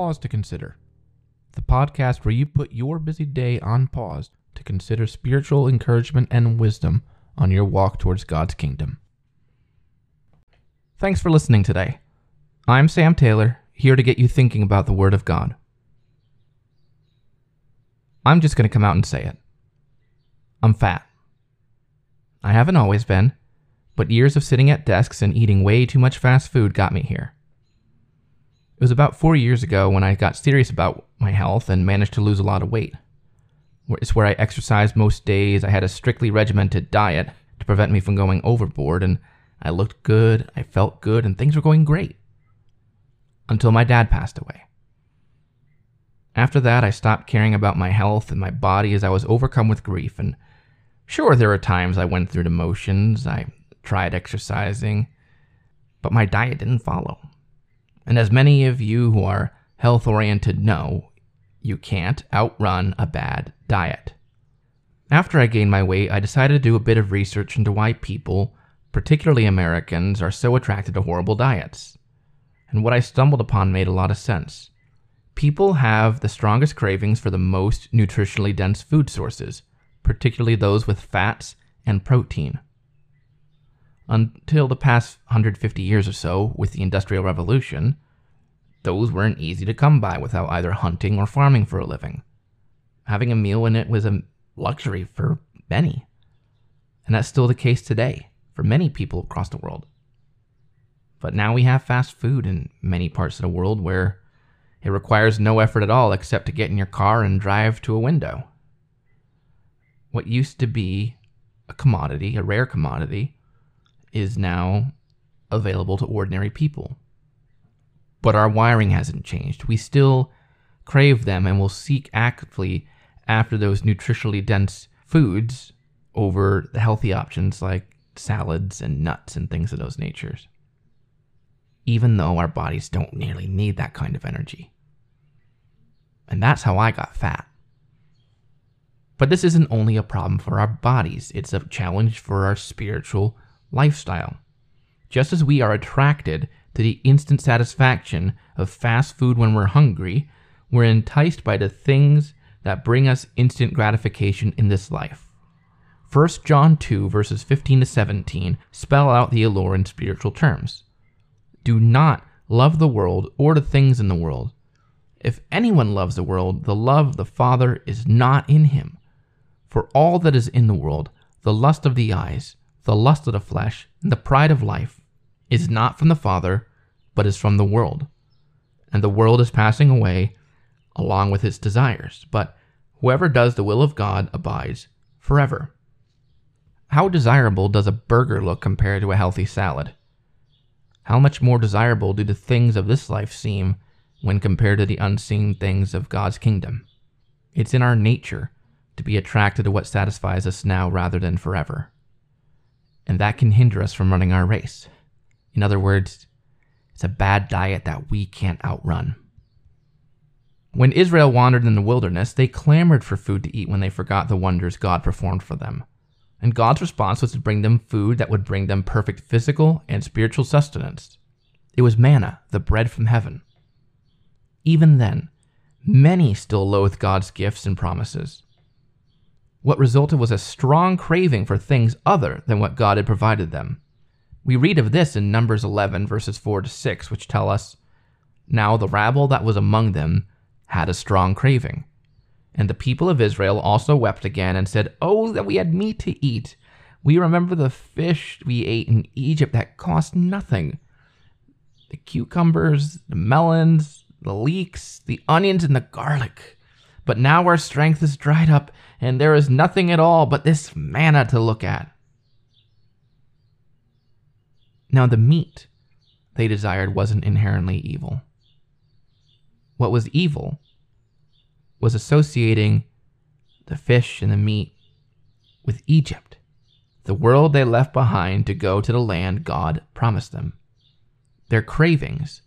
Pause to Consider, the podcast where you put your busy day on pause to consider spiritual encouragement and wisdom on your walk towards God's kingdom. Thanks for listening today. I'm Sam Taylor, here to get you thinking about the Word of God. I'm just going to come out and say it. I'm fat. I haven't always been, but years of sitting at desks and eating way too much fast food got me here. It was about four years ago when I got serious about my health and managed to lose a lot of weight. It's where I exercised most days, I had a strictly regimented diet to prevent me from going overboard, and I looked good, I felt good, and things were going great. Until my dad passed away. After that, I stopped caring about my health and my body as I was overcome with grief. And sure, there were times I went through the motions, I tried exercising, but my diet didn't follow. And as many of you who are health oriented know, you can't outrun a bad diet. After I gained my weight, I decided to do a bit of research into why people, particularly Americans, are so attracted to horrible diets. And what I stumbled upon made a lot of sense. People have the strongest cravings for the most nutritionally dense food sources, particularly those with fats and protein. Until the past 150 years or so, with the Industrial Revolution, those weren't easy to come by without either hunting or farming for a living. Having a meal in it was a luxury for many. And that's still the case today for many people across the world. But now we have fast food in many parts of the world where it requires no effort at all except to get in your car and drive to a window. What used to be a commodity, a rare commodity, is now available to ordinary people. But our wiring hasn't changed. We still crave them and will seek actively after those nutritionally dense foods over the healthy options like salads and nuts and things of those natures. Even though our bodies don't nearly need that kind of energy. And that's how I got fat. But this isn't only a problem for our bodies, it's a challenge for our spiritual lifestyle. Just as we are attracted to the instant satisfaction of fast food when we're hungry, we're enticed by the things that bring us instant gratification in this life. 1 John 2, verses 15 to 17, spell out the allure in spiritual terms. Do not love the world or the things in the world. If anyone loves the world, the love of the Father is not in him. For all that is in the world, the lust of the eyes, the lust of the flesh, and the pride of life is not from the Father, but is from the world. And the world is passing away along with its desires, but whoever does the will of God abides forever. How desirable does a burger look compared to a healthy salad? How much more desirable do the things of this life seem when compared to the unseen things of God's kingdom? It's in our nature to be attracted to what satisfies us now rather than forever and that can hinder us from running our race. In other words, it's a bad diet that we can't outrun. When Israel wandered in the wilderness, they clamored for food to eat when they forgot the wonders God performed for them. And God's response was to bring them food that would bring them perfect physical and spiritual sustenance. It was manna, the bread from heaven. Even then, many still loathed God's gifts and promises. What resulted was a strong craving for things other than what God had provided them. We read of this in Numbers 11, verses 4 to 6, which tell us Now the rabble that was among them had a strong craving. And the people of Israel also wept again and said, Oh, that we had meat to eat. We remember the fish we ate in Egypt that cost nothing the cucumbers, the melons, the leeks, the onions, and the garlic. But now our strength is dried up, and there is nothing at all but this manna to look at. Now, the meat they desired wasn't inherently evil. What was evil was associating the fish and the meat with Egypt, the world they left behind to go to the land God promised them. Their cravings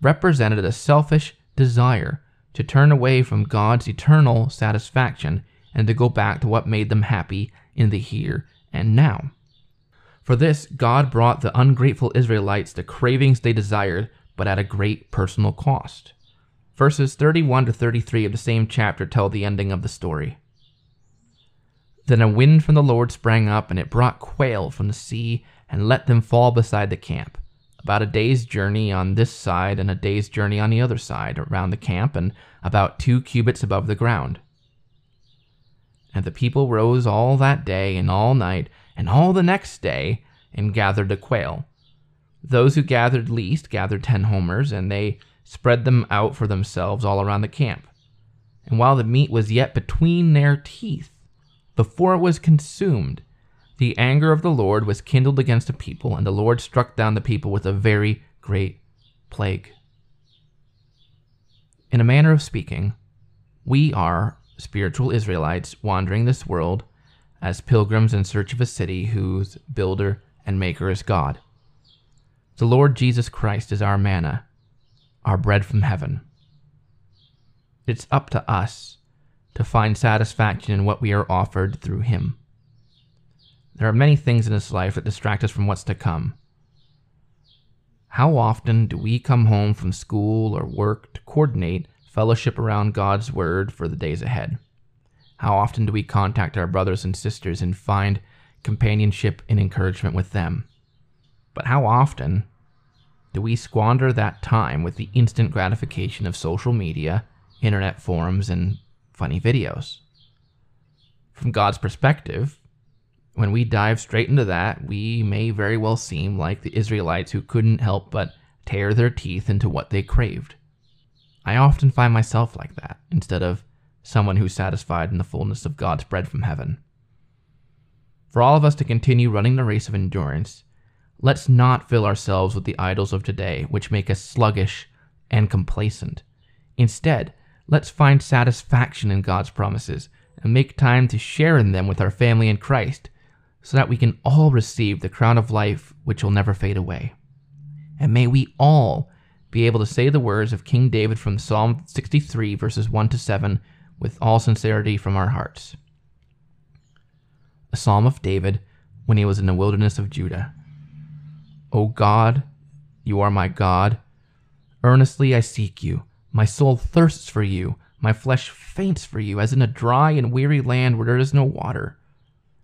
represented a selfish desire to turn away from God's eternal satisfaction and to go back to what made them happy in the here and now. For this, God brought the ungrateful Israelites the cravings they desired, but at a great personal cost. Verses 31 to 33 of the same chapter tell the ending of the story. Then a wind from the Lord sprang up, and it brought quail from the sea and let them fall beside the camp, about a day's journey on this side and a day's journey on the other side around the camp, and about two cubits above the ground. And the people rose all that day and all night and all the next day and gathered the quail. Those who gathered least gathered ten homers, and they spread them out for themselves all around the camp. And while the meat was yet between their teeth, before it was consumed, the anger of the Lord was kindled against the people, and the Lord struck down the people with a very great plague. In a manner of speaking, we are spiritual Israelites wandering this world as pilgrims in search of a city whose builder and maker is God. The Lord Jesus Christ is our manna, our bread from heaven. It's up to us to find satisfaction in what we are offered through Him. There are many things in this life that distract us from what's to come. How often do we come home from school or work to coordinate fellowship around God's Word for the days ahead? How often do we contact our brothers and sisters and find companionship and encouragement with them? But how often do we squander that time with the instant gratification of social media, internet forums, and funny videos? From God's perspective, when we dive straight into that, we may very well seem like the Israelites who couldn't help but tear their teeth into what they craved. I often find myself like that, instead of someone who's satisfied in the fullness of God's bread from heaven. For all of us to continue running the race of endurance, let's not fill ourselves with the idols of today, which make us sluggish and complacent. Instead, let's find satisfaction in God's promises and make time to share in them with our family in Christ so that we can all receive the crown of life which will never fade away. And may we all be able to say the words of King David from Psalm 63, verses 1 to 7, with all sincerity from our hearts. A psalm of David when he was in the wilderness of Judah. O God, you are my God. Earnestly I seek you. My soul thirsts for you. My flesh faints for you, as in a dry and weary land where there is no water.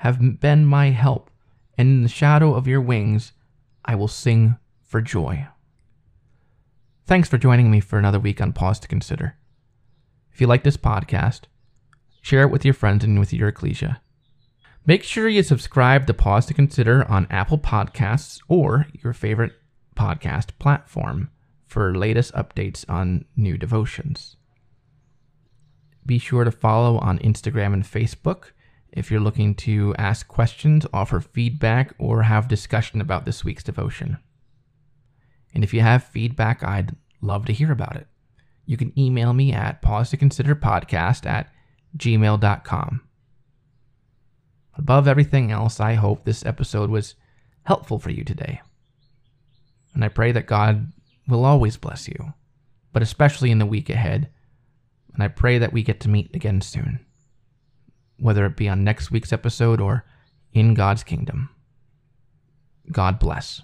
have been my help, and in the shadow of your wings I will sing for joy. Thanks for joining me for another week on Pause to Consider. If you like this podcast, share it with your friends and with your ecclesia. Make sure you subscribe to Pause to Consider on Apple Podcasts or your favorite podcast platform for latest updates on new devotions. Be sure to follow on Instagram and Facebook if you're looking to ask questions, offer feedback, or have discussion about this week's devotion. And if you have feedback, I'd love to hear about it. You can email me at pause to consider podcast at gmail.com. Above everything else, I hope this episode was helpful for you today. And I pray that God will always bless you, but especially in the week ahead. And I pray that we get to meet again soon whether it be on next week's episode or in God's kingdom. God bless.